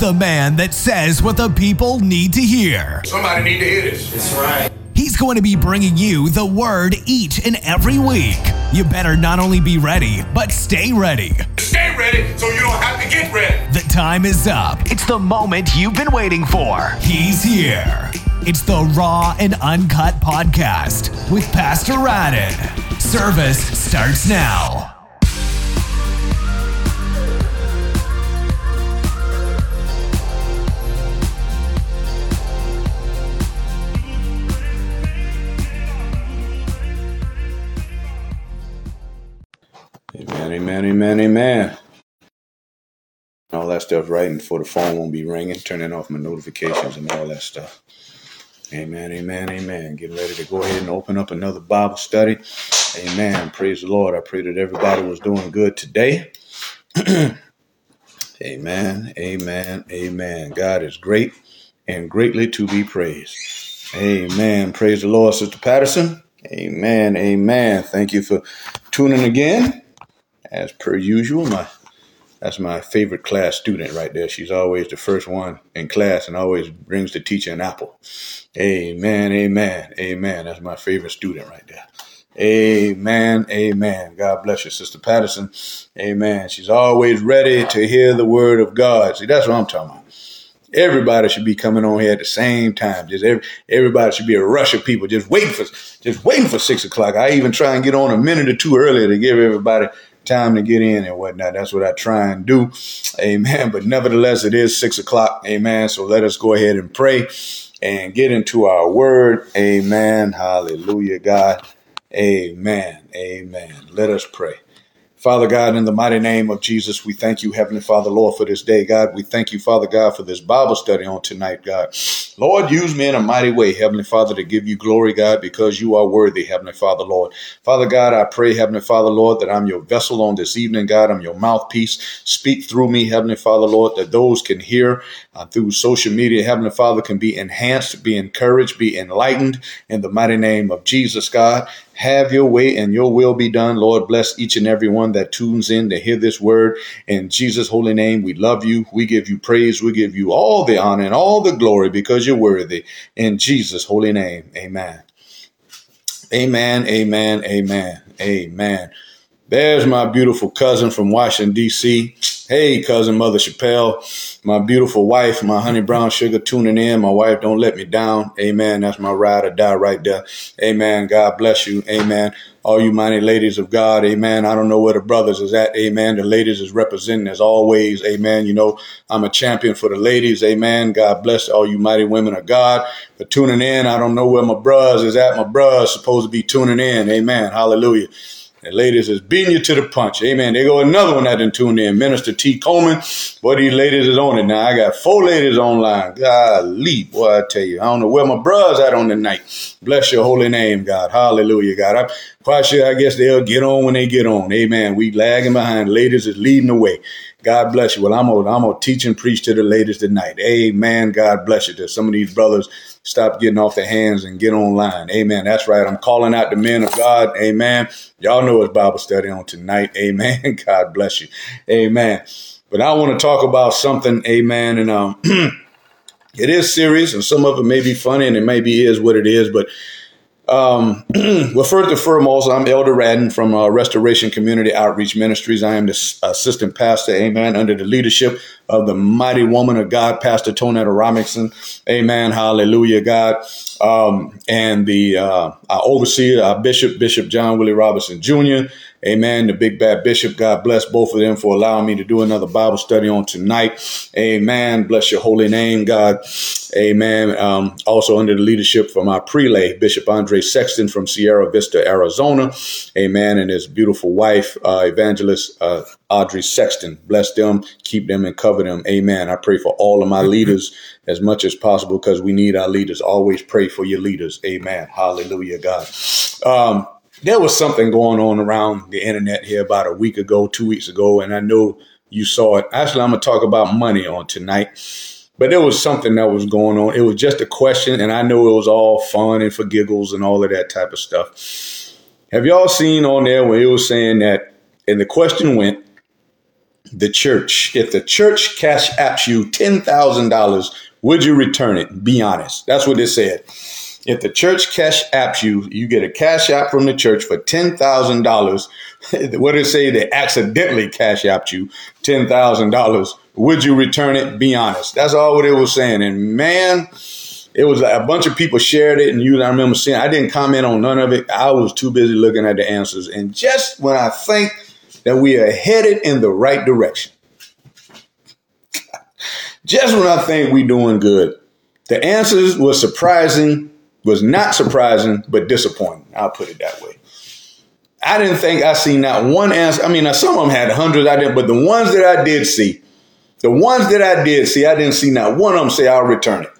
the man that says what the people need to hear. Somebody need to hear this. That's right. He's going to be bringing you the word each and every week. You better not only be ready, but stay ready. Stay ready so you don't have to get ready. The time is up. It's the moment you've been waiting for. He's here. It's the Raw and Uncut Podcast with Pastor Radin. Service starts now. Amen, amen, amen, amen. All that stuff right, for the phone won't be ringing, turning off my notifications and all that stuff. Amen, amen, amen. Getting ready to go ahead and open up another Bible study. Amen. Praise the Lord. I pray that everybody was doing good today. amen, amen, amen. God is great and greatly to be praised. Amen. Praise the Lord, Sister Patterson. Amen, amen. Thank you for tuning again. As per usual, my that's my favorite class student right there. She's always the first one in class and always brings the teacher an apple. Amen, amen, amen. That's my favorite student right there. Amen, amen. God bless you, Sister Patterson. Amen. She's always ready to hear the word of God. See, that's what I'm talking about. Everybody should be coming on here at the same time. Just every, everybody should be a rush of people just waiting for just waiting for six o'clock. I even try and get on a minute or two earlier to give everybody time to get in and whatnot. That's what I try and do. Amen. But nevertheless, it is six o'clock. Amen. So let us go ahead and pray and get into our word. Amen. Hallelujah, God. Amen. Amen. Let us pray. Father God, in the mighty name of Jesus, we thank you, Heavenly Father, Lord, for this day, God. We thank you, Father God, for this Bible study on tonight, God. Lord, use me in a mighty way, Heavenly Father, to give you glory, God, because you are worthy, Heavenly Father, Lord. Father God, I pray, Heavenly Father, Lord, that I'm your vessel on this evening, God. I'm your mouthpiece. Speak through me, Heavenly Father, Lord, that those can hear uh, through social media, Heavenly Father, can be enhanced, be encouraged, be enlightened in the mighty name of Jesus, God. Have your way and your will be done. Lord, bless each and every one that tunes in to hear this word. In Jesus' holy name, we love you. We give you praise. We give you all the honor and all the glory because you're worthy. In Jesus' holy name, amen. Amen, amen, amen, amen. There's my beautiful cousin from Washington, D.C. Hey, cousin Mother Chappelle, my beautiful wife, my honey brown sugar tuning in. My wife don't let me down. Amen. That's my ride or die right there. Amen. God bless you. Amen. All you mighty ladies of God. Amen. I don't know where the brothers is at. Amen. The ladies is representing as always. Amen. You know, I'm a champion for the ladies. Amen. God bless all you mighty women of God for tuning in. I don't know where my bros is at. My bros supposed to be tuning in. Amen. Hallelujah. And ladies is beating you to the punch. Amen. They go another one that didn't tune in. Minister T. Coleman. Boy, these ladies is on it now. I got four ladies online. Golly, boy, I tell you. I don't know where my bros at on the night. Bless your holy name, God. Hallelujah, God. I'm quite sure I guess they'll get on when they get on. Amen. We lagging behind. Ladies is leading the way. God bless you. Well, I'm gonna I'm gonna teach and preach to the ladies tonight. Amen. God bless you. There's some of these brothers stop getting off their hands and get online. Amen. That's right. I'm calling out the men of God. Amen. Y'all know it's Bible study on tonight. Amen. God bless you. Amen. But I want to talk about something. Amen. And um, it is serious, and some of it may be funny, and it maybe is what it is, but. Um, well, first and foremost, I'm Elder Radin from uh, Restoration Community Outreach Ministries. I am the assistant pastor, amen, under the leadership of the mighty woman of God, Pastor Tonetta Robinson. Amen. Hallelujah, God. Um, and the uh, our overseer, our bishop, Bishop John Willie Robinson Jr. Amen. The big bad bishop. God bless both of them for allowing me to do another Bible study on tonight. Amen. Bless your holy name, God. Amen. Um, also under the leadership from our prelate, Bishop Andre Sexton from Sierra Vista, Arizona. Amen. And his beautiful wife, uh, evangelist uh, Audrey Sexton. Bless them, keep them, and cover them. Amen. I pray for all of my leaders as much as possible because we need our leaders. Always pray for your leaders. Amen. Hallelujah, God. Um, there was something going on around the internet here about a week ago, two weeks ago, and I know you saw it. Actually, I'm going to talk about money on tonight. But there was something that was going on. It was just a question, and I know it was all fun and for giggles and all of that type of stuff. Have y'all seen on there where it was saying that, and the question went, the church, if the church cash apps you $10,000, would you return it? Be honest. That's what it said. If the church cash apps you, you get a cash app from the church for $10,000. what did it say? They accidentally cash apped you $10,000. Would you return it? Be honest. That's all what it was saying. And man, it was like a bunch of people shared it and you I remember seeing I didn't comment on none of it. I was too busy looking at the answers. And just when I think that we are headed in the right direction, just when I think we're doing good, the answers were surprising, was not surprising, but disappointing. I'll put it that way. I didn't think I seen that one answer. I mean, some of them had hundreds I didn't, but the ones that I did see, the ones that I did see, I didn't see not one of them say I'll return it.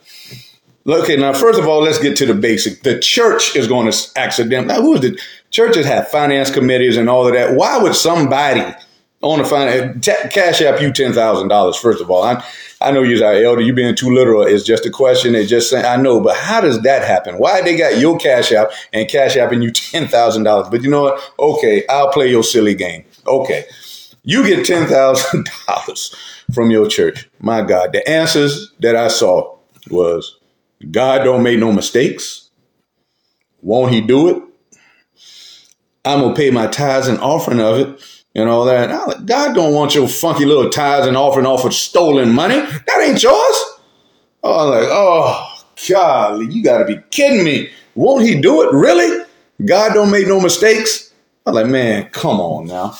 Okay, now first of all, let's get to the basic. The church is going to accident. Now, who is the churches have finance committees and all of that? Why would somebody on the finance cash app you ten thousand dollars? First of all, I I know you're elder. You being too literal is just a question. They just saying I know, but how does that happen? Why they got your cash app and cash apping you ten thousand dollars? But you know what? Okay, I'll play your silly game. Okay, you get ten thousand dollars from your church. My God, the answers that I saw was God don't make no mistakes. Won't he do it? I'm gonna pay my tithes and offering of it and all that. God don't want your funky little tithes and offering off of stolen money. That ain't yours. Oh, I'm like, oh, golly, you gotta be kidding me. Won't he do it? Really? God don't make no mistakes? I'm like, man, come on now.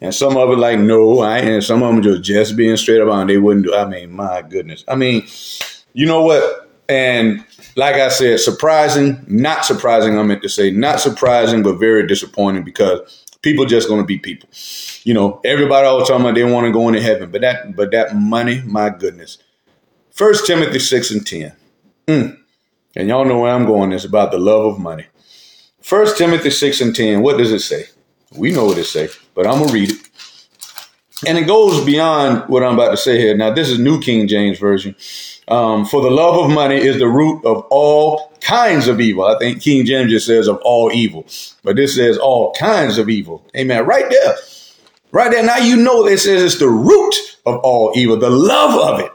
And some of it like, no, I and some of them just just being straight up on they wouldn't do. I mean, my goodness. I mean, you know what? And like I said, surprising, not surprising, I meant to say, not surprising, but very disappointing because people just going to be people. You know, everybody all the time they want to go into heaven, but that but that money, my goodness. First Timothy 6 and 10. Mm. And y'all know where I'm going. It's about the love of money. First Timothy 6 and 10. What does it say? We know what it say, but I'm gonna read it. And it goes beyond what I'm about to say here. Now, this is New King James Version. Um, for the love of money is the root of all kinds of evil. I think King James just says of all evil, but this says all kinds of evil. Amen. Right there. Right there. Now you know it says it's the root of all evil, the love of it.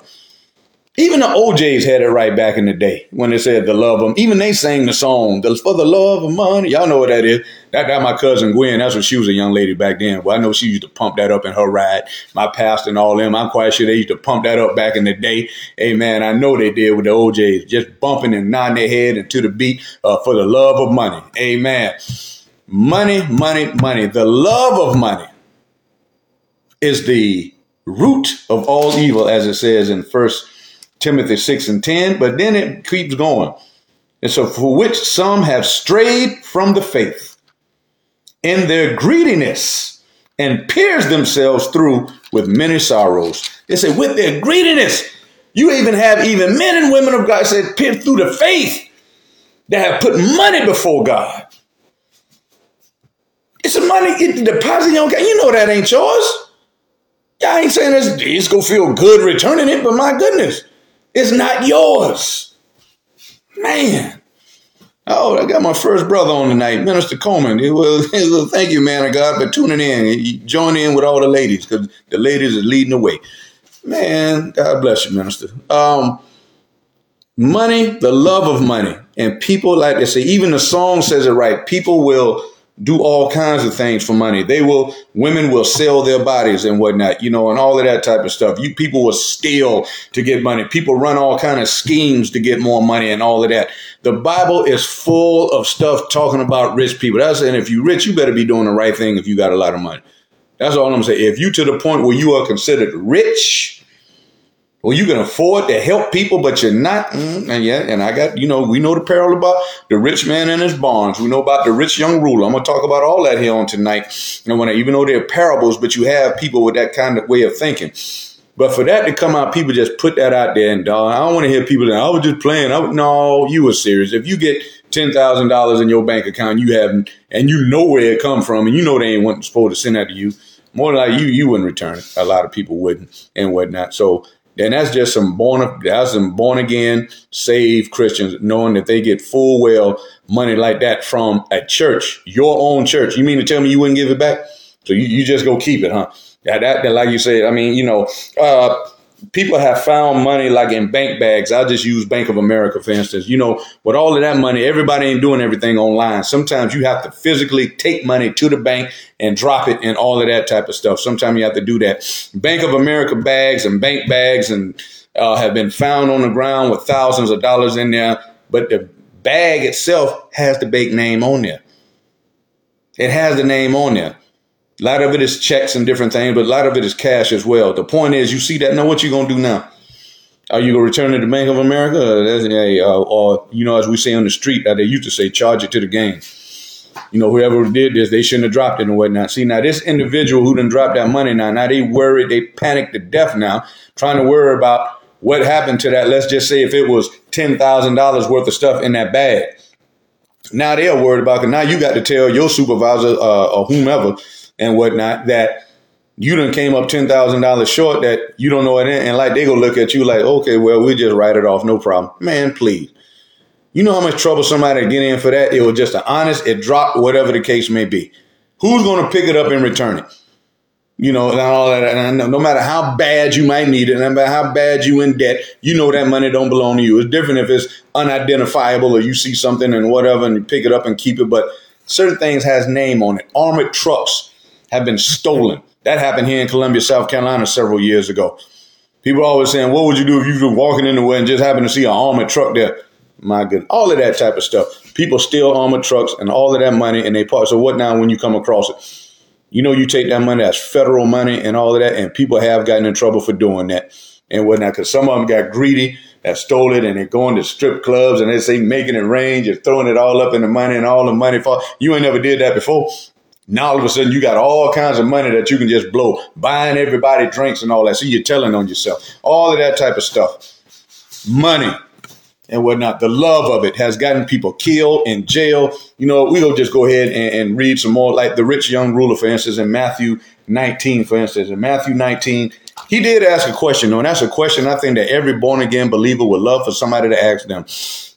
Even the O'Jays had it right back in the day when they said the love of. Even they sang the song for the love of money. Y'all know what that is. That that my cousin Gwen. That's when she was a young lady back then. Well, I know she used to pump that up in her ride. My pastor and all them. I'm quite sure they used to pump that up back in the day. Hey man, I know they did with the O'Jays, just bumping and nodding their head into the beat uh, for the love of money. Amen. Money, money, money. The love of money is the root of all evil, as it says in First Timothy 6 and 10, but then it keeps going. And so, for which some have strayed from the faith in their greediness and pierced themselves through with many sorrows. They say, with their greediness, you even have even men and women of God said, pierced through the faith that have put money before God. It's a money, it deposit your God. You know that ain't yours. I ain't saying it's, it's gonna feel good returning it, but my goodness, it's not yours. Man. Oh, I got my first brother on tonight, Minister Coleman. It was, it was, thank you, man of God, for tuning in. join in with all the ladies because the ladies are leading the way. Man, God bless you, Minister. Um, money, the love of money, and people like to say, even the song says it right. People will do all kinds of things for money. They will, women will sell their bodies and whatnot, you know, and all of that type of stuff. You people will steal to get money. People run all kind of schemes to get more money and all of that. The Bible is full of stuff talking about rich people. That's and if you're rich, you better be doing the right thing if you got a lot of money. That's all I'm saying. If you to the point where you are considered rich, well, you can afford to help people, but you're not. Mm, and yeah, and I got, you know, we know the parable about the rich man and his barns. We know about the rich young ruler. I'm going to talk about all that here on tonight. And when I, even though they're parables, but you have people with that kind of way of thinking. But for that to come out, people just put that out there. And uh, I don't want to hear people say, I was just playing. I, no, you were serious. If you get $10,000 in your bank account, you haven't, and you know where it come from, and you know they ain't supposed to send that to you, more like you, you wouldn't return it. A lot of people wouldn't and whatnot. So then that's just some born that's some born again saved Christians knowing that they get full well money like that from a church, your own church. You mean to tell me you wouldn't give it back? So you, you just go keep it, huh? Yeah, that, that like you said, I mean, you know, uh, people have found money like in bank bags. I'll just use Bank of America, for instance. You know, with all of that money, everybody ain't doing everything online. Sometimes you have to physically take money to the bank and drop it and all of that type of stuff. Sometimes you have to do that. Bank of America bags and bank bags and uh, have been found on the ground with thousands of dollars in there, but the bag itself has the bank name on there. It has the name on there. A lot of it is checks and different things, but a lot of it is cash as well. The point is, you see that. Now, what you gonna do now? Are you gonna return it to Bank of America, or, uh, or you know, as we say on the street, that they used to say, charge it to the game? You know, whoever did this, they shouldn't have dropped it and whatnot. See, now this individual who didn't drop that money now, now they worried, they panicked to death now, trying to worry about what happened to that. Let's just say if it was ten thousand dollars worth of stuff in that bag. Now they're worried about it. Now you got to tell your supervisor uh, or whomever and whatnot that you done came up ten thousand dollars short that you don't know it in, and like they go look at you like, okay, well we just write it off, no problem. Man, please. You know how much trouble somebody get in for that? It was just an honest, it dropped, whatever the case may be. Who's to pick it up and return it? You know, and all that. And no matter how bad you might need it, no matter how bad you in debt, you know that money don't belong to you. It's different if it's unidentifiable or you see something and whatever and you pick it up and keep it. But certain things has name on it. Armored trucks have been stolen. That happened here in Columbia, South Carolina several years ago. People always saying, what would you do if you were walking in the way and just happened to see an armored truck there? My good. All of that type of stuff. People steal armored trucks and all of that money and they part. So what now when you come across it? You know, you take that money, that's federal money and all of that. And people have gotten in trouble for doing that and whatnot. Cause some of them got greedy that stole it and they're going to strip clubs and they say making it rain, you're throwing it all up in the money and all the money fall. You ain't never did that before. Now all of a sudden you got all kinds of money that you can just blow, buying everybody drinks and all that. So you're telling on yourself. All of that type of stuff. Money and whatnot. The love of it has gotten people killed in jail. You know, we'll just go ahead and, and read some more, like the rich young ruler, for instance, in Matthew 19, for instance. In Matthew 19, he did ask a question, though, and that's a question I think that every born again believer would love for somebody to ask them.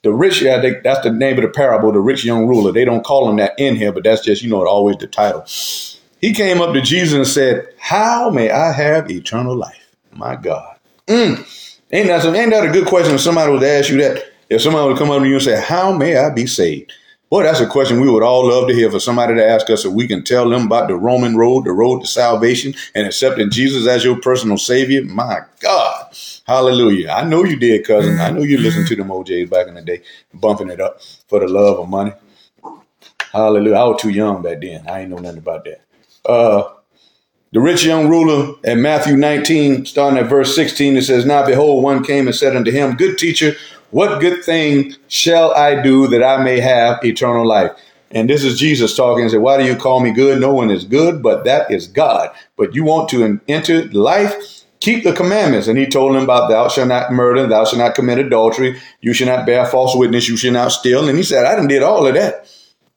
The rich, yeah, they, that's the name of the parable, the rich young ruler. They don't call him that in here, but that's just, you know, always the title. He came up to Jesus and said, How may I have eternal life? My God. Mm. Ain't that, ain't that a good question if somebody would ask you that? If somebody would come up to you and say, How may I be saved? Boy, that's a question we would all love to hear for somebody to ask us if we can tell them about the Roman road, the road to salvation, and accepting Jesus as your personal Savior. My God. Hallelujah. I know you did, cousin. I know you listened to them O'Jays back in the day, bumping it up for the love of money. Hallelujah. I was too young back then. I ain't know nothing about that. Uh, the rich young ruler in Matthew 19, starting at verse 16, it says, Now behold, one came and said unto him, Good teacher, what good thing shall I do that I may have eternal life? And this is Jesus talking and said, Why do you call me good? No one is good, but that is God. But you want to enter life? Keep the commandments. And he told them about thou shalt not murder, thou shalt not commit adultery, you shall not bear false witness, you shall not steal. And he said, I done did all of that.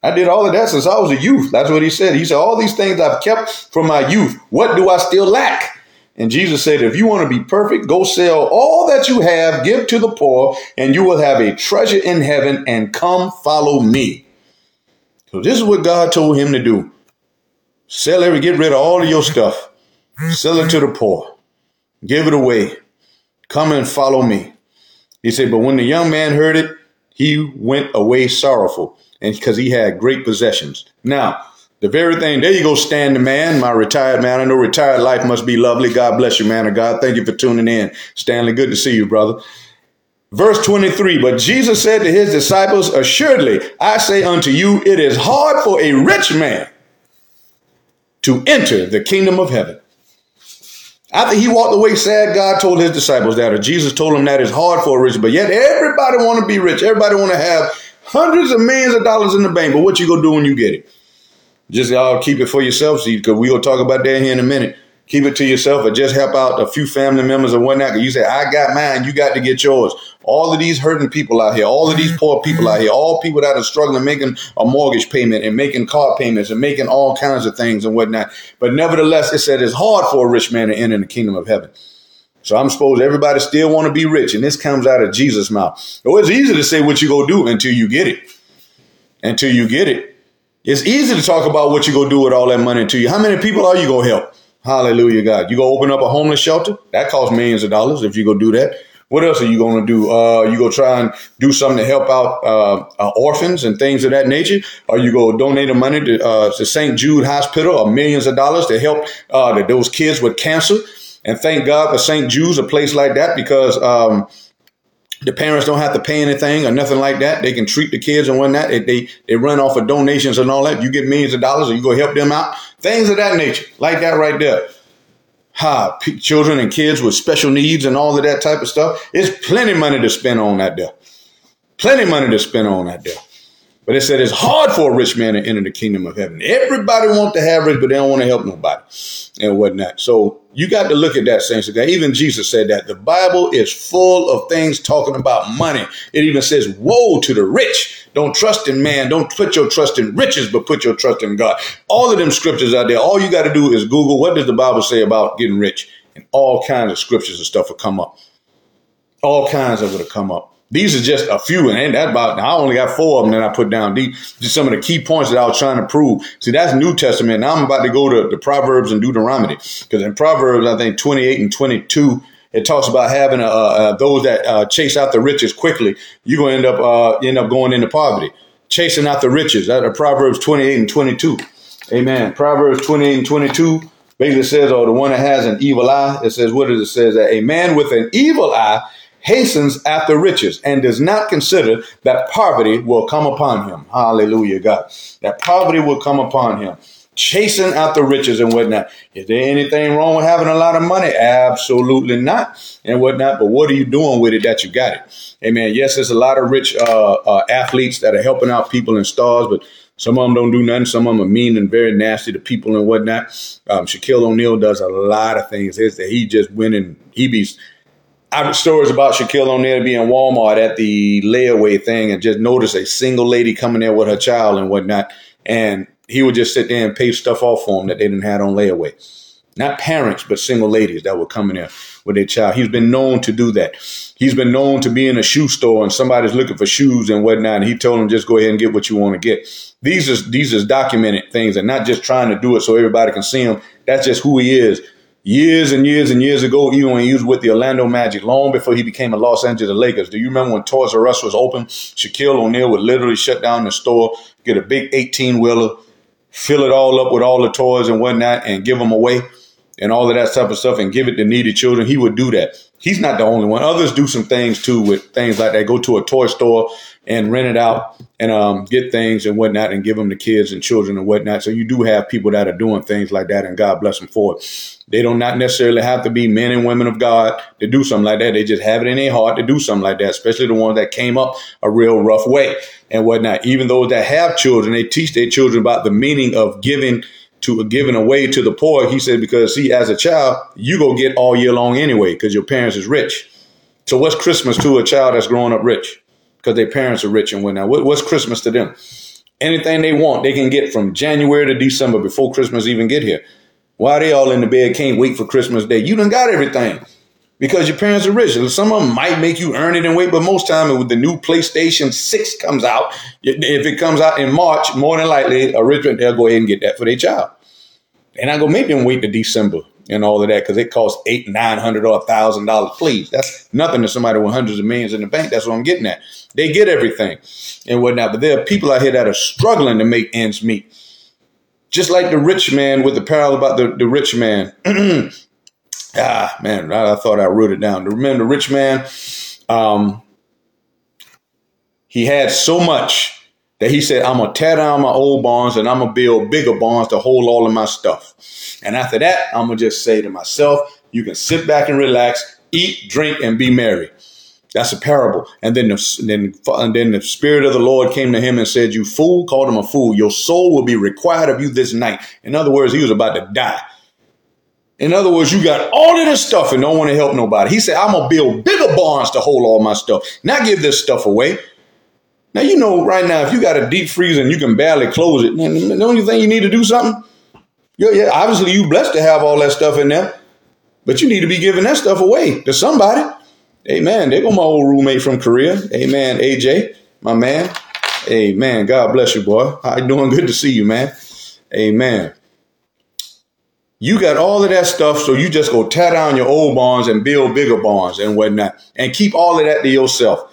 I did all of that since I was a youth. That's what he said. He said, All these things I've kept from my youth. What do I still lack? And Jesus said, If you want to be perfect, go sell all that you have, give to the poor, and you will have a treasure in heaven, and come follow me. So this is what God told him to do. Sell every, get rid of all of your stuff. Sell it to the poor. Give it away. Come and follow me. He said, but when the young man heard it, he went away sorrowful and because he had great possessions. Now, the very thing, there you go, Stanley man, my retired man. I know retired life must be lovely. God bless you, man of God. Thank you for tuning in. Stanley, good to see you, brother. Verse 23, but Jesus said to his disciples, Assuredly, I say unto you, it is hard for a rich man to enter the kingdom of heaven. After he walked away sad, God told his disciples that, or Jesus told them that it's hard for a rich, but yet everybody want to be rich. Everybody want to have hundreds of millions of dollars in the bank. But what you gonna do when you get it? Just y'all keep it for yourself, because we gonna talk about that here in a minute keep it to yourself or just help out a few family members or whatnot. You say, I got mine, you got to get yours. All of these hurting people out here, all of these mm-hmm. poor people out here, all people that are struggling making a mortgage payment and making car payments and making all kinds of things and whatnot. But nevertheless, it said it's hard for a rich man to enter the kingdom of heaven. So I'm supposed everybody still want to be rich, and this comes out of Jesus' mouth. Oh, it's easy to say what you go do until you get it. Until you get it. It's easy to talk about what you go do with all that money to you. How many people are you gonna help? Hallelujah, God. You go open up a homeless shelter? That costs millions of dollars if you go do that. What else are you going to do? Uh, you go try and do something to help out uh, uh, orphans and things of that nature, or you go donate the money to, uh, to St. Jude Hospital or millions of dollars to help uh, those kids with cancer. And thank God for St. Jude's, a place like that, because um, the parents don't have to pay anything or nothing like that. They can treat the kids and whatnot. They, they, they run off of donations and all that. You get millions of dollars, and you go help them out. Things of that nature, like that right there ha, p- children and kids with special needs and all of that type of stuff. There's plenty money to spend on that there. Plenty money to spend on that there. But it said it's hard for a rich man to enter the kingdom of heaven. Everybody wants to have rich, but they don't want to help nobody and whatnot. So you got to look at that, saints of God. Even Jesus said that. The Bible is full of things talking about money. It even says, woe to the rich. Don't trust in man. Don't put your trust in riches, but put your trust in God. All of them scriptures out there. All you got to do is Google, what does the Bible say about getting rich? And all kinds of scriptures and stuff will come up. All kinds of it will come up. These are just a few, and that about. I only got four of them that I put down. These just some of the key points that I was trying to prove. See, that's New Testament. Now I'm about to go to the Proverbs and Deuteronomy because in Proverbs, I think 28 and 22, it talks about having a, a, those that uh, chase out the riches quickly. You're gonna end up uh, end up going into poverty, chasing out the riches. That are Proverbs 28 and 22. Amen. Proverbs 28 and 22 basically says, or the one that has an evil eye, it says, what does it say? That a man with an evil eye hastens after riches and does not consider that poverty will come upon him. Hallelujah, God. That poverty will come upon him. Chasing after riches and whatnot. Is there anything wrong with having a lot of money? Absolutely not, and whatnot. But what are you doing with it that you got it? Amen. Yes, there's a lot of rich uh, uh, athletes that are helping out people in stars, but some of them don't do nothing. Some of them are mean and very nasty to people and whatnot. Um, Shaquille O'Neal does a lot of things. It's that he just went and he be I have stories about Shaquille O'Neal being Walmart at the layaway thing and just notice a single lady coming there with her child and whatnot. And he would just sit there and pay stuff off for them that they didn't have on layaway. Not parents, but single ladies that come in there with their child. He's been known to do that. He's been known to be in a shoe store and somebody's looking for shoes and whatnot. And he told them just go ahead and get what you want to get. These are these are documented things and not just trying to do it so everybody can see him. That's just who he is years and years and years ago, even when he was with the Orlando Magic, long before he became a Los Angeles Lakers. Do you remember when Toys R Us was open? Shaquille O'Neal would literally shut down the store, get a big 18 wheeler, fill it all up with all the toys and whatnot, and give them away and all of that type of stuff and give it to needy children. He would do that. He's not the only one. Others do some things too with things like that. Go to a toy store and rent it out and um, get things and whatnot and give them to kids and children and whatnot. So you do have people that are doing things like that, and God bless them for it. They don't not necessarily have to be men and women of God to do something like that. They just have it in their heart to do something like that, especially the ones that came up a real rough way and whatnot. Even those that have children, they teach their children about the meaning of giving to giving away to the poor. He said, because see, as a child, you go get all year long anyway, because your parents is rich. So what's Christmas to a child that's growing up rich? Because their parents are rich and whatnot. What, what's Christmas to them? Anything they want, they can get from January to December before Christmas even get here. Why are they all in the bed can't wait for Christmas Day? You done got everything because your parents are rich. Some of them might make you earn it and wait, but most time when the new PlayStation 6 comes out, if it comes out in March, more than likely a rich they'll go ahead and get that for their child. And I go make them wait to December and all of that because it costs eight, nine hundred or a thousand dollars. Please, that's nothing to somebody with hundreds of millions in the bank. That's what I'm getting at. They get everything and whatnot, but there are people out here that are struggling to make ends meet. Just like the rich man with the parallel about the, the rich man. ah, man, I, I, thought I wrote it down. Remember the rich man? Um, he had so much that he said, I'm going to tear down my old barns and I'm going to build bigger barns to hold all of my stuff. And after that, I'm going to just say to myself, you can sit back and relax, eat, drink, and be merry. That's a parable. And then, the, then, and then the Spirit of the Lord came to him and said, You fool, called him a fool. Your soul will be required of you this night. In other words, he was about to die. In other words, you got all of this stuff and don't want to help nobody. He said, I'm going to build bigger barns to hold all my stuff, not give this stuff away. Now, you know, right now, if you got a deep freezer and you can barely close it, don't you think you need to do something? Yeah, yeah, obviously you blessed to have all that stuff in there, but you need to be giving that stuff away to somebody. Amen. There go my old roommate from Korea. Amen. AJ, my man. Amen. God bless you, boy. How you doing? Good to see you, man. Amen. You got all of that stuff, so you just go tear down your old barns and build bigger barns and whatnot, and keep all of that to yourself.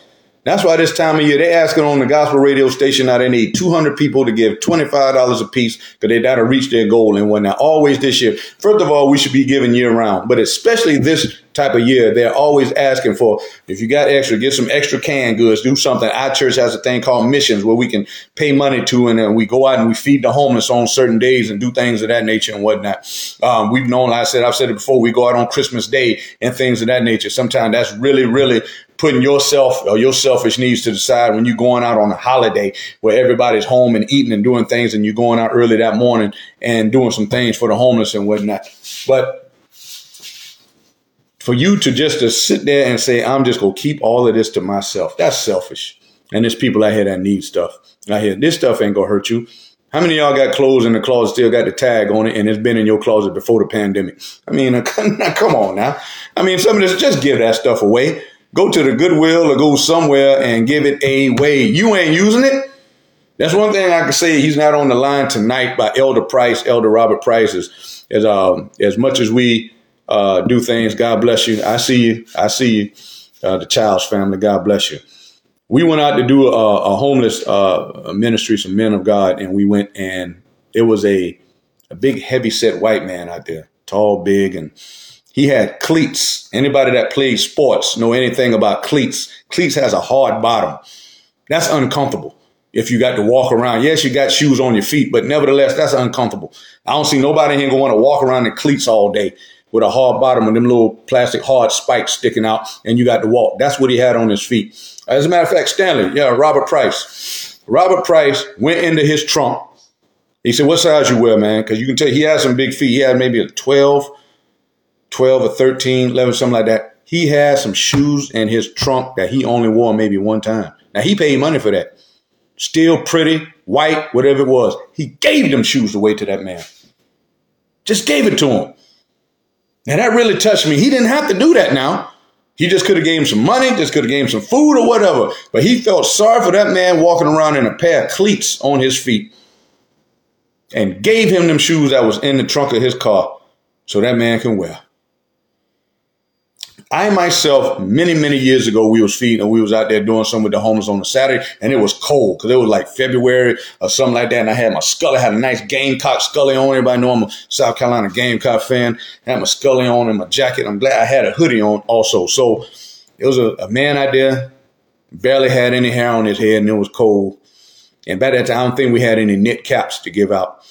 That's why this time of year they're asking on the gospel radio station now they need 200 people to give $25 a piece because they got to reach their goal and whatnot. Always this year. First of all, we should be giving year round, but especially this type of year, they're always asking for if you got extra, get some extra canned goods, do something. Our church has a thing called missions where we can pay money to and then we go out and we feed the homeless on certain days and do things of that nature and whatnot. Um, we've known, like I said, I've said it before, we go out on Christmas Day and things of that nature. Sometimes that's really, really putting yourself or your selfish needs to the side when you're going out on a holiday where everybody's home and eating and doing things and you're going out early that morning and doing some things for the homeless and whatnot. But for you to just to sit there and say, I'm just gonna keep all of this to myself, that's selfish. And there's people out here that need stuff. I hear this stuff ain't gonna hurt you. How many y'all got clothes in the closet, still got the tag on it, and it's been in your closet before the pandemic? I mean, come on now. I mean, some of this, just give that stuff away. Go to the Goodwill or go somewhere and give it away. You ain't using it. That's one thing I can say. He's not on the line tonight by Elder Price, Elder Robert Price. Is, as um, as much as we uh, do things, God bless you. I see you. I see you. Uh, the Child's family, God bless you. We went out to do a, a homeless uh, ministry, some men of God, and we went and it was a a big, heavy set white man out there, tall, big, and he had cleats. Anybody that plays sports know anything about cleats. Cleats has a hard bottom. That's uncomfortable if you got to walk around. Yes, you got shoes on your feet, but nevertheless, that's uncomfortable. I don't see nobody here going to walk around in cleats all day with a hard bottom and them little plastic hard spikes sticking out, and you got to walk. That's what he had on his feet. As a matter of fact, Stanley, yeah, Robert Price. Robert Price went into his trunk. He said, What size you wear, man? Because you can tell he has some big feet. He had maybe a 12 12 or 13, 11, something like that. He had some shoes in his trunk that he only wore maybe one time. Now he paid money for that. Still pretty, white, whatever it was. He gave them shoes away to that man. Just gave it to him. Now that really touched me. He didn't have to do that now. He just could have gave him some money, just could have gave him some food or whatever. But he felt sorry for that man walking around in a pair of cleats on his feet and gave him them shoes that was in the trunk of his car so that man can wear. I myself, many, many years ago, we was feeding and we was out there doing something with the homeless on a Saturday and it was cold because it was like February or something like that. And I had my Scully, I had a nice Gamecock Scully on. Everybody know I'm a South Carolina Gamecock fan. I had my Scully on and my jacket. I'm glad I had a hoodie on also. So it was a, a man out there, barely had any hair on his head and it was cold. And by that time, I don't think we had any knit caps to give out.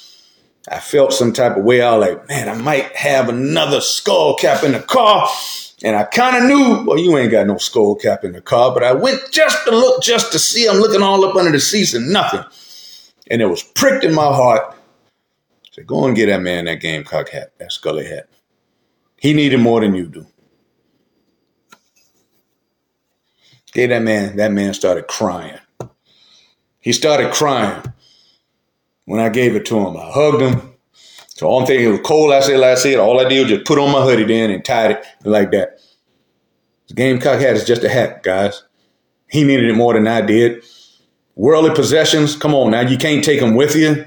I felt some type of way. I was like, man, I might have another skull cap in the car. And I kind of knew, well, you ain't got no skull cap in the car, but I went just to look, just to see. I'm looking all up under the seats and nothing. And it was pricked in my heart. I said, go and get that man that Gamecock hat, that Scully hat. He needed more than you do. Gave that man, that man started crying. He started crying when I gave it to him. I hugged him. So I'm thinking, it was cold said, like I said, all I did was just put on my hoodie then and tied it like that. The Gamecock hat is just a hat, guys. He needed it more than I did. Worldly possessions, come on now, you can't take them with you.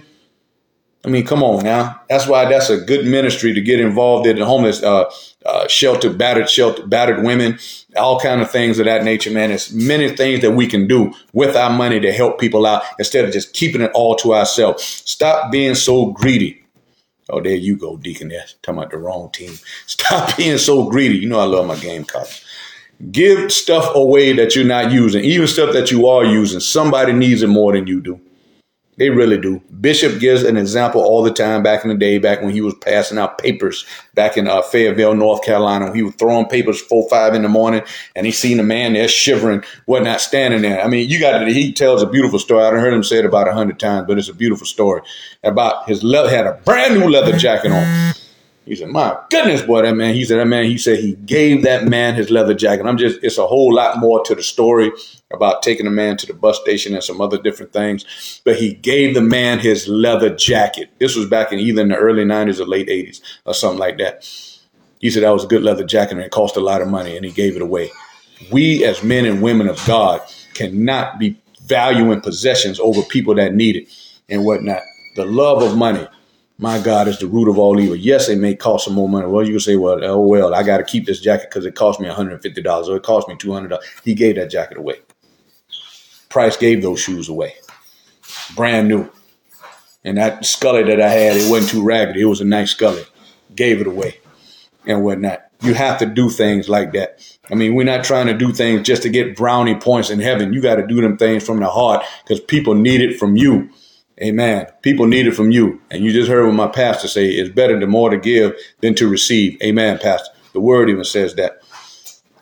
I mean, come on now. That's why that's a good ministry to get involved in the homeless uh, uh, shelter, battered shelter, battered women, all kind of things of that nature, man. There's many things that we can do with our money to help people out instead of just keeping it all to ourselves. Stop being so greedy. Oh, there you go, Deaconess. Talking about the wrong team. Stop being so greedy. You know I love my game Gamecocks. Give stuff away that you're not using, even stuff that you are using. Somebody needs it more than you do. They really do. Bishop gives an example all the time back in the day, back when he was passing out papers back in uh, Fayetteville, North Carolina. He was throwing papers four, five in the morning, and he seen a man there shivering, whatnot, standing there. I mean, you got to, he tells a beautiful story. I've heard him say it about a hundred times, but it's a beautiful story about his leather, had a brand new leather jacket on. He said, "My goodness, boy, that man." He said, "That man." He said he gave that man his leather jacket. I'm just. It's a whole lot more to the story about taking a man to the bus station and some other different things. But he gave the man his leather jacket. This was back in either in the early '90s or late '80s or something like that. He said that was a good leather jacket and it cost a lot of money, and he gave it away. We as men and women of God cannot be valuing possessions over people that need it and whatnot. The love of money My God is the root of all evil. Yes, it may cost some more money. Well, you can say, well, oh well, I got to keep this jacket because it cost me $150 or it cost me $200. He gave that jacket away. Price gave those shoes away, brand new. And that scully that I had, it wasn't too ragged. It was a nice scully. Gave it away and whatnot. You have to do things like that. I mean, we're not trying to do things just to get brownie points in heaven. You got to do them things from the heart because people need it from you. Amen. People need it from you. And you just heard what my pastor say. It's better to more to give than to receive. Amen, pastor. The word even says that.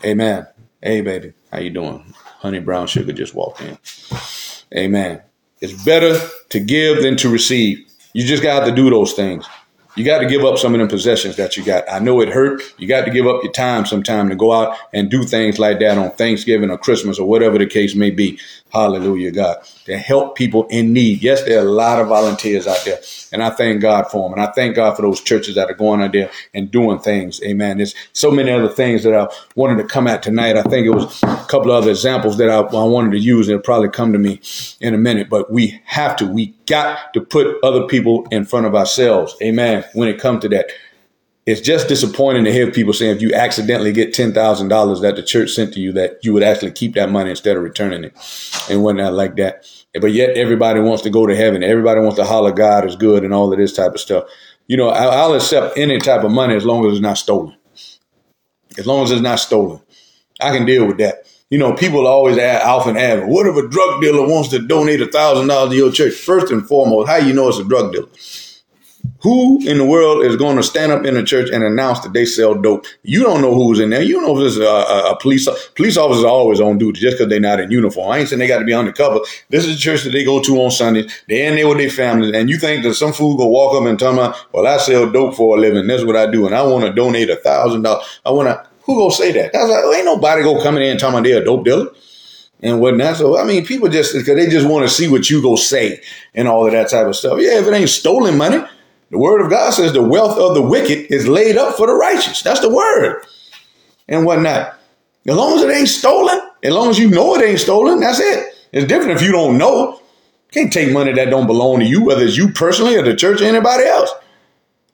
Amen. Hey, baby. How you doing? Honey Brown Sugar just walked in. Amen. It's better to give than to receive. You just got to do those things. You got to give up some of them possessions that you got. I know it hurt. You got to give up your time sometime to go out and do things like that on Thanksgiving or Christmas or whatever the case may be. Hallelujah, God. To help people in need. Yes, there are a lot of volunteers out there, and I thank God for them. And I thank God for those churches that are going out there and doing things. Amen. There's so many other things that I wanted to come at tonight. I think it was a couple of other examples that I, I wanted to use, and it'll probably come to me in a minute. But we have to. We got to put other people in front of ourselves. Amen. When it comes to that. It's just disappointing to hear people saying if you accidentally get ten thousand dollars that the church sent to you, that you would actually keep that money instead of returning it and whatnot like that. But yet everybody wants to go to heaven. Everybody wants to holler God is good and all of this type of stuff. You know, I'll accept any type of money as long as it's not stolen. As long as it's not stolen, I can deal with that. You know, people always ask, often ask, what if a drug dealer wants to donate a thousand dollars to your church? First and foremost, how you know it's a drug dealer? Who in the world is going to stand up in a church and announce that they sell dope? You don't know who's in there. You know if it's a, a, a police police officers are always on duty just because they're not in uniform. I ain't saying they got to be undercover. This is a church that they go to on Sundays. They're in there with their families, and you think that some fool go walk up and tell me, "Well, I sell dope for a living. That's what I do, and I want to donate a thousand dollars. I want to." Who gonna say that? That's like, ain't nobody go coming in and talking about they're a dope dealer and whatnot. So I mean, people just because they just want to see what you go say and all of that type of stuff. Yeah, if it ain't stolen money, the word of God says the wealth of the wicked is laid up for the righteous. That's the word. And whatnot. As long as it ain't stolen, as long as you know it ain't stolen, that's it. It's different if you don't know. You can't take money that don't belong to you, whether it's you personally or the church or anybody else.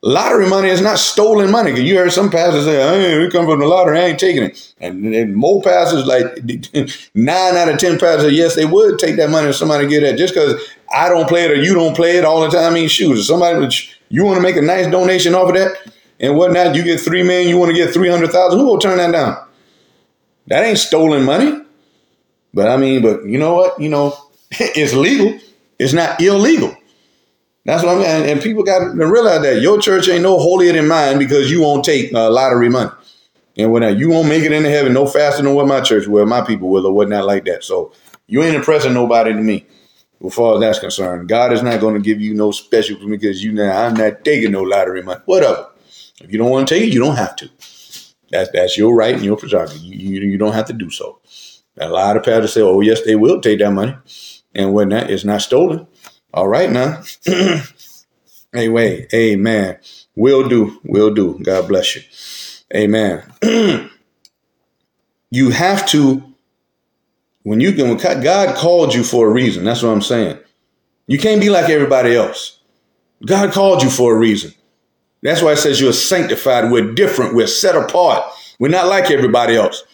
Lottery money is not stolen money. Cause you heard some pastors say, "Hey, we come from the lottery. I ain't taking it." And, and more pastors, like nine out of ten pastors, yes, they would take that money if somebody get that. Just because I don't play it or you don't play it all the time, I mean, shoot, somebody you want to make a nice donation off of that and whatnot, you get three million, you want to get three hundred thousand. Who will turn that down? That ain't stolen money. But I mean, but you know what? You know, it's legal. It's not illegal. That's what I'm and, and people got to realize that your church ain't no holier than mine because you won't take uh, lottery money. And whatnot. you won't make it into heaven no faster than what my church will, my people will, or whatnot like that. So you ain't impressing nobody to me as far as that's concerned. God is not going to give you no special for me because you know I'm not taking no lottery money. Whatever. If you don't want to take it, you don't have to. That's that's your right and your prerogative. You, you, you don't have to do so. A lot of pastors say, "Oh yes, they will take that money," and when that is not stolen. All right now. anyway, amen. Will do. Will do. God bless you. Amen. you have to when you can, God called you for a reason. That's what I'm saying. You can't be like everybody else. God called you for a reason. That's why it says you're sanctified. We're different. We're set apart. We're not like everybody else.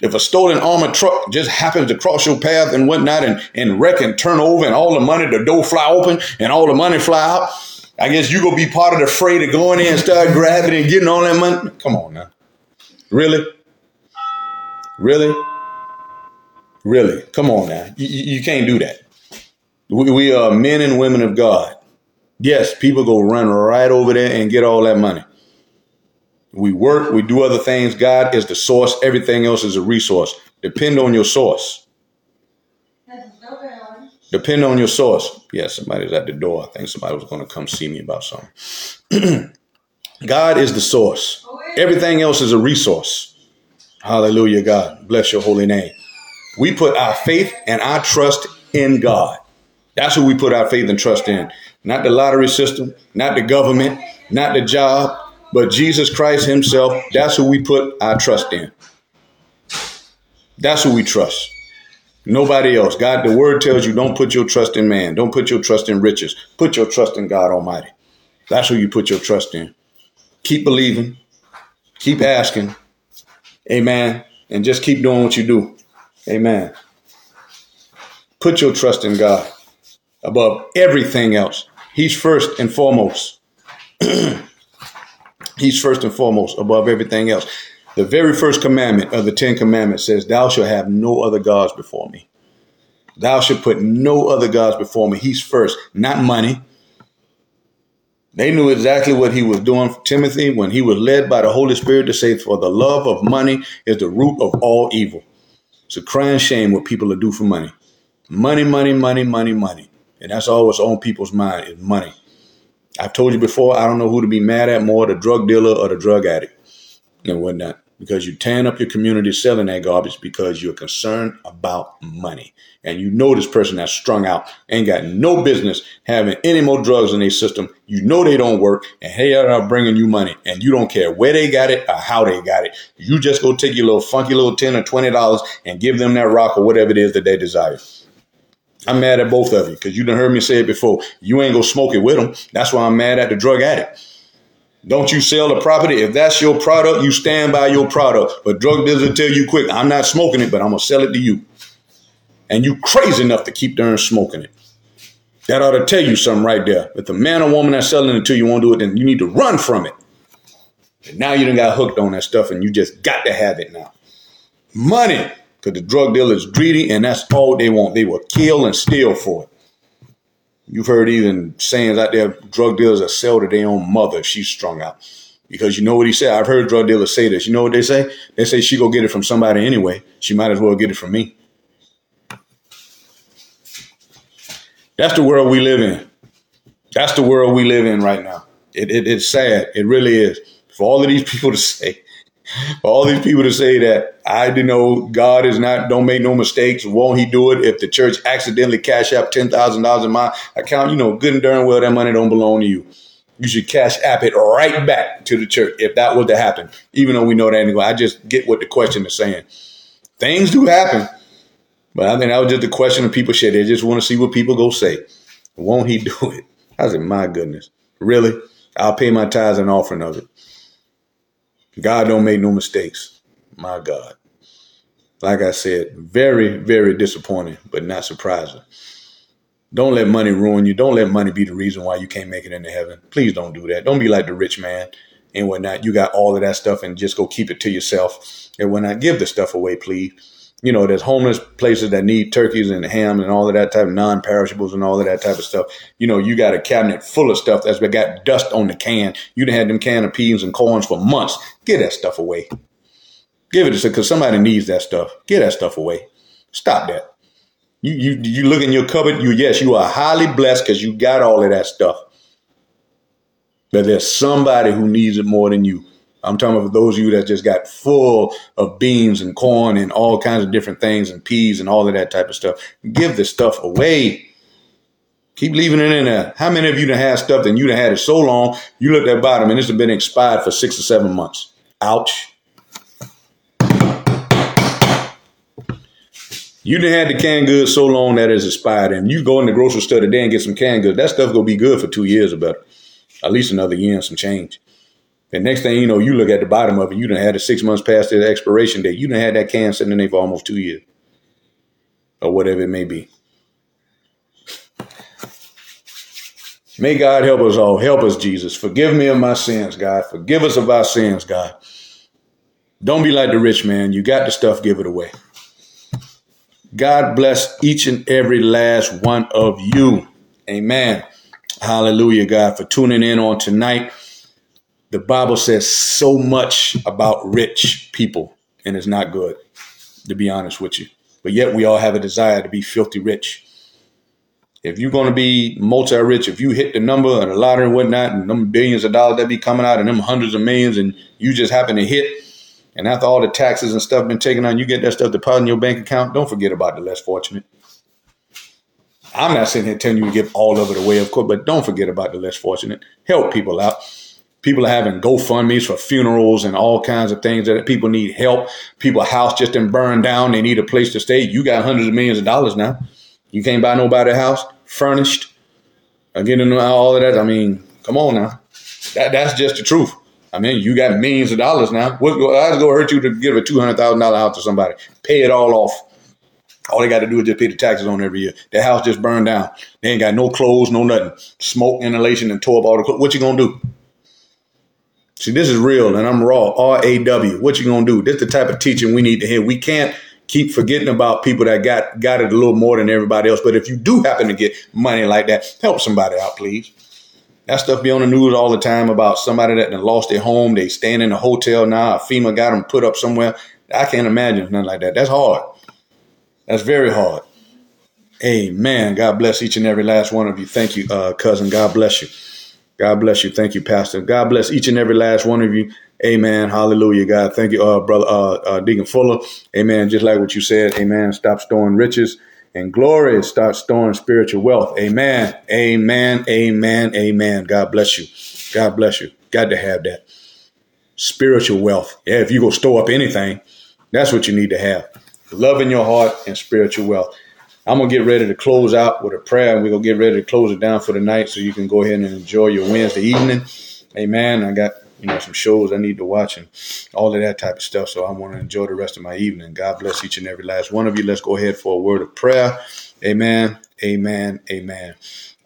If a stolen armored truck just happens to cross your path and whatnot and, and wreck and turn over and all the money, the door fly open and all the money fly out, I guess you gonna be part of the fray to going in and start grabbing and getting all that money. Come on now. Really? Really? Really, come on now. You, you can't do that. We, we are men and women of God. Yes, people go run right over there and get all that money. We work, we do other things. God is the source. Everything else is a resource. Depend on your source. Depend on your source. Yeah, somebody's at the door. I think somebody was going to come see me about something. God is the source. Everything else is a resource. Hallelujah, God. Bless your holy name. We put our faith and our trust in God. That's who we put our faith and trust in. Not the lottery system, not the government, not the job, but Jesus Christ Himself. That's who we put our trust in. That's who we trust. Nobody else. God, the word tells you don't put your trust in man. Don't put your trust in riches. Put your trust in God Almighty. That's who you put your trust in. Keep believing, keep asking, amen, and just keep doing what you do, amen. Put your trust in God above everything else. He's first and foremost. He's first and foremost above everything else. The very first commandment of the Ten Commandments says, Thou shalt have no other gods before me. Thou shalt put no other gods before me. He's first, not money. They knew exactly what he was doing for Timothy when he was led by the Holy Spirit to say, For the love of money is the root of all evil. It's a crying shame what people do for money. Money, money, money, money, money. And that's all what's on people's mind is money. I've told you before, I don't know who to be mad at more, the drug dealer or the drug addict and whatnot. Because you're tearing up your community selling that garbage because you're concerned about money. And you know this person that's strung out ain't got no business having any more drugs in their system. You know they don't work and hey, are bringing you money and you don't care where they got it or how they got it. You just go take your little funky little 10 or $20 and give them that rock or whatever it is that they desire. I'm mad at both of you because you done heard me say it before. You ain't gonna smoke it with them. That's why I'm mad at the drug addict. Don't you sell the property. If that's your product, you stand by your product. But drug dealers will tell you quick, I'm not smoking it, but I'm gonna sell it to you. And you crazy enough to keep darn smoking it. That ought to tell you something right there. If the man or woman that's selling it to you won't do it, then you need to run from it. And now you done got hooked on that stuff and you just got to have it now. Money because the drug dealer is greedy and that's all they want. They will kill and steal for it. You've heard even sayings out there, drug dealers that sell to their own mother. If she's strung out. Because you know what he said? I've heard drug dealers say this. You know what they say? They say she go get it from somebody anyway. She might as well get it from me. That's the world we live in. That's the world we live in right now. It, it, it's sad. It really is. For all of these people to say, all these people to say that I you know God is not don't make no mistakes. Won't He do it if the church accidentally cash out ten thousand dollars in my account? You know, good and darn well that money don't belong to you. You should cash app it right back to the church if that was to happen. Even though we know that anyway, I just get what the question is saying. Things do happen, but I think that was just the question of people shit. They just want to see what people go say. Won't He do it? I said, my goodness, really? I'll pay my tithes and offering of it. God don't make no mistakes. My God. Like I said, very, very disappointing, but not surprising. Don't let money ruin you. Don't let money be the reason why you can't make it into heaven. Please don't do that. Don't be like the rich man and whatnot. You got all of that stuff and just go keep it to yourself and whatnot. Give the stuff away, please you know, there's homeless places that need turkeys and ham and all of that type of non-perishables and all of that type of stuff. You know, you got a cabinet full of stuff that's got dust on the can. You done had them can of peas and corns for months. Get that stuff away. Give it to because somebody needs that stuff. Get that stuff away. Stop that. You you you look in your cupboard. You yes, you are highly blessed because you got all of that stuff. But there's somebody who needs it more than you. I'm talking about those of you that just got full of beans and corn and all kinds of different things and peas and all of that type of stuff. Give the stuff away. Keep leaving it in there. How many of you done had stuff and you done had it so long, you look at bottom and it's been expired for six or seven months? Ouch. You done had the canned goods so long that it's expired and you go in the grocery store today and get some canned goods. That stuff gonna be good for two years or better. At least another year and some change. And next thing you know, you look at the bottom of it, you done had it six months past the expiration date. You done had that can sitting in there for almost two years. Or whatever it may be. May God help us all. Help us, Jesus. Forgive me of my sins, God. Forgive us of our sins, God. Don't be like the rich man. You got the stuff, give it away. God bless each and every last one of you. Amen. Hallelujah, God, for tuning in on tonight the Bible says so much about rich people, and it's not good, to be honest with you. But yet we all have a desire to be filthy rich. If you're going to be multi-rich, if you hit the number and a lottery and whatnot, and them billions of dollars that be coming out, and them hundreds of millions, and you just happen to hit, and after all the taxes and stuff been taken on, you get that stuff deposited in your bank account. Don't forget about the less fortunate. I'm not sitting here telling you to give all of it away, of course, but don't forget about the less fortunate. Help people out people are having GoFundMe's for funerals and all kinds of things that people need help. People house just been burned down. They need a place to stay. You got hundreds of millions of dollars now. You can't buy nobody a house furnished. Again, all of that. I mean, come on now. That, that's just the truth. I mean, you got millions of dollars now. What, how's it going to hurt you to give a $200,000 house to somebody? Pay it all off. All they got to do is just pay the taxes on every year. The house just burned down. They ain't got no clothes, no nothing. Smoke, inhalation, and tore up all the clothes. What you going to do? See, this is real, and I'm raw. R A W. What you gonna do? This is the type of teaching we need to hear. We can't keep forgetting about people that got got it a little more than everybody else. But if you do happen to get money like that, help somebody out, please. That stuff be on the news all the time about somebody that lost their home. They stand in a hotel now. a FEMA got them put up somewhere. I can't imagine nothing like that. That's hard. That's very hard. Amen. God bless each and every last one of you. Thank you, uh, cousin. God bless you. God bless you. Thank you, Pastor. God bless each and every last one of you. Amen. Hallelujah, God. Thank you, uh, brother uh, uh, Deacon Fuller. Amen. Just like what you said. Amen. Stop storing riches and glory. Start storing spiritual wealth. Amen. Amen. Amen. Amen. God bless you. God bless you. Got to have that spiritual wealth. Yeah. If you go store up anything, that's what you need to have. Love in your heart and spiritual wealth. I'm gonna get ready to close out with a prayer, and we're gonna get ready to close it down for the night, so you can go ahead and enjoy your Wednesday evening. Amen. I got you know some shows I need to watch and all of that type of stuff. So I want to enjoy the rest of my evening. God bless each and every last one of you. Let's go ahead for a word of prayer. Amen. Amen. Amen.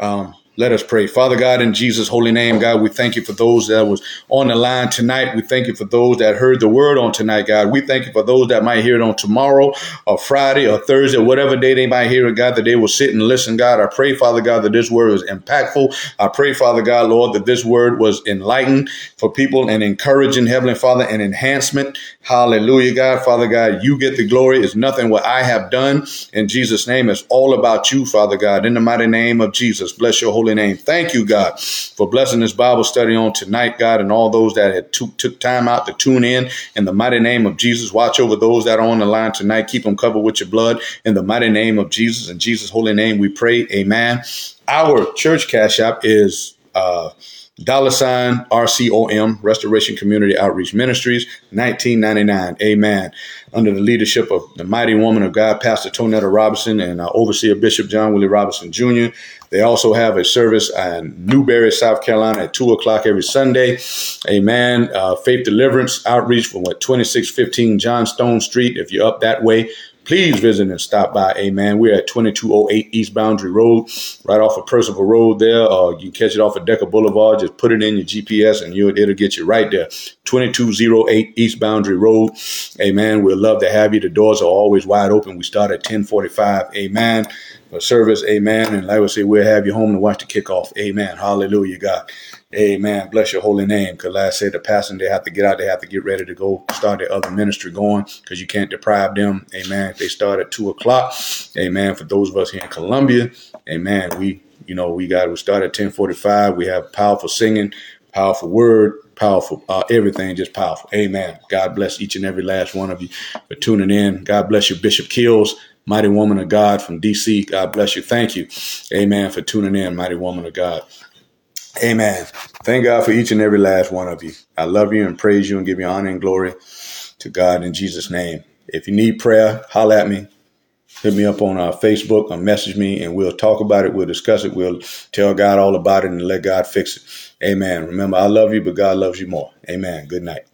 Um, let us pray. Father God, in Jesus' holy name, God, we thank you for those that was on the line tonight. We thank you for those that heard the word on tonight, God. We thank you for those that might hear it on tomorrow or Friday or Thursday, whatever day they might hear it, God, that they will sit and listen, God. I pray, Father God, that this word is impactful. I pray, Father God, Lord, that this word was enlightened for people and encouraging, Heavenly Father, and enhancement. Hallelujah, God. Father God, you get the glory. It's nothing what I have done. In Jesus' name, it's all about you, Father God. In the mighty name of Jesus, bless your holy holy name. Thank you, God, for blessing this Bible study on tonight, God, and all those that had took, took time out to tune in. In the mighty name of Jesus, watch over those that are on the line tonight. Keep them covered with your blood. In the mighty name of Jesus, in Jesus' holy name, we pray. Amen. Our church cash app is uh, dollar sign RCOM, Restoration Community Outreach Ministries, 1999. Amen. Under the leadership of the mighty woman of God, Pastor Tonetta Robinson, and uh, Overseer Bishop John Willie Robinson Jr. They also have a service in Newberry, South Carolina at 2 o'clock every Sunday. Amen. Uh, Faith Deliverance Outreach from what 2615 Johnstone Street. If you're up that way, please visit and stop by. Amen. We're at 2208 East Boundary Road, right off of Percival Road there. Uh, you can catch it off of Decker Boulevard. Just put it in your GPS and you it'll get you right there. 2208 East Boundary Road. Amen. We'd love to have you. The doors are always wide open. We start at 1045. Amen For service. Amen. And like I say, we'll have you home to watch the kickoff. Amen. Hallelujah, God. Amen. Bless your holy name. Because like I said, the pastor, they have to get out. They have to get ready to go start their other ministry going because you can't deprive them. Amen. They start at 2 o'clock. Amen. For those of us here in Columbia, amen. We, you know, we got, we start at 1045. We have powerful singing, powerful word, powerful, uh, everything just powerful. Amen. God bless each and every last one of you for tuning in. God bless you, Bishop Kills mighty woman of God from DC. God bless you. Thank you. Amen for tuning in, mighty woman of God. Amen. Thank God for each and every last one of you. I love you and praise you and give you honor and glory to God in Jesus' name. If you need prayer, holler at me. Hit me up on our uh, Facebook or message me and we'll talk about it. We'll discuss it. We'll tell God all about it and let God fix it. Amen. Remember, I love you, but God loves you more. Amen. Good night.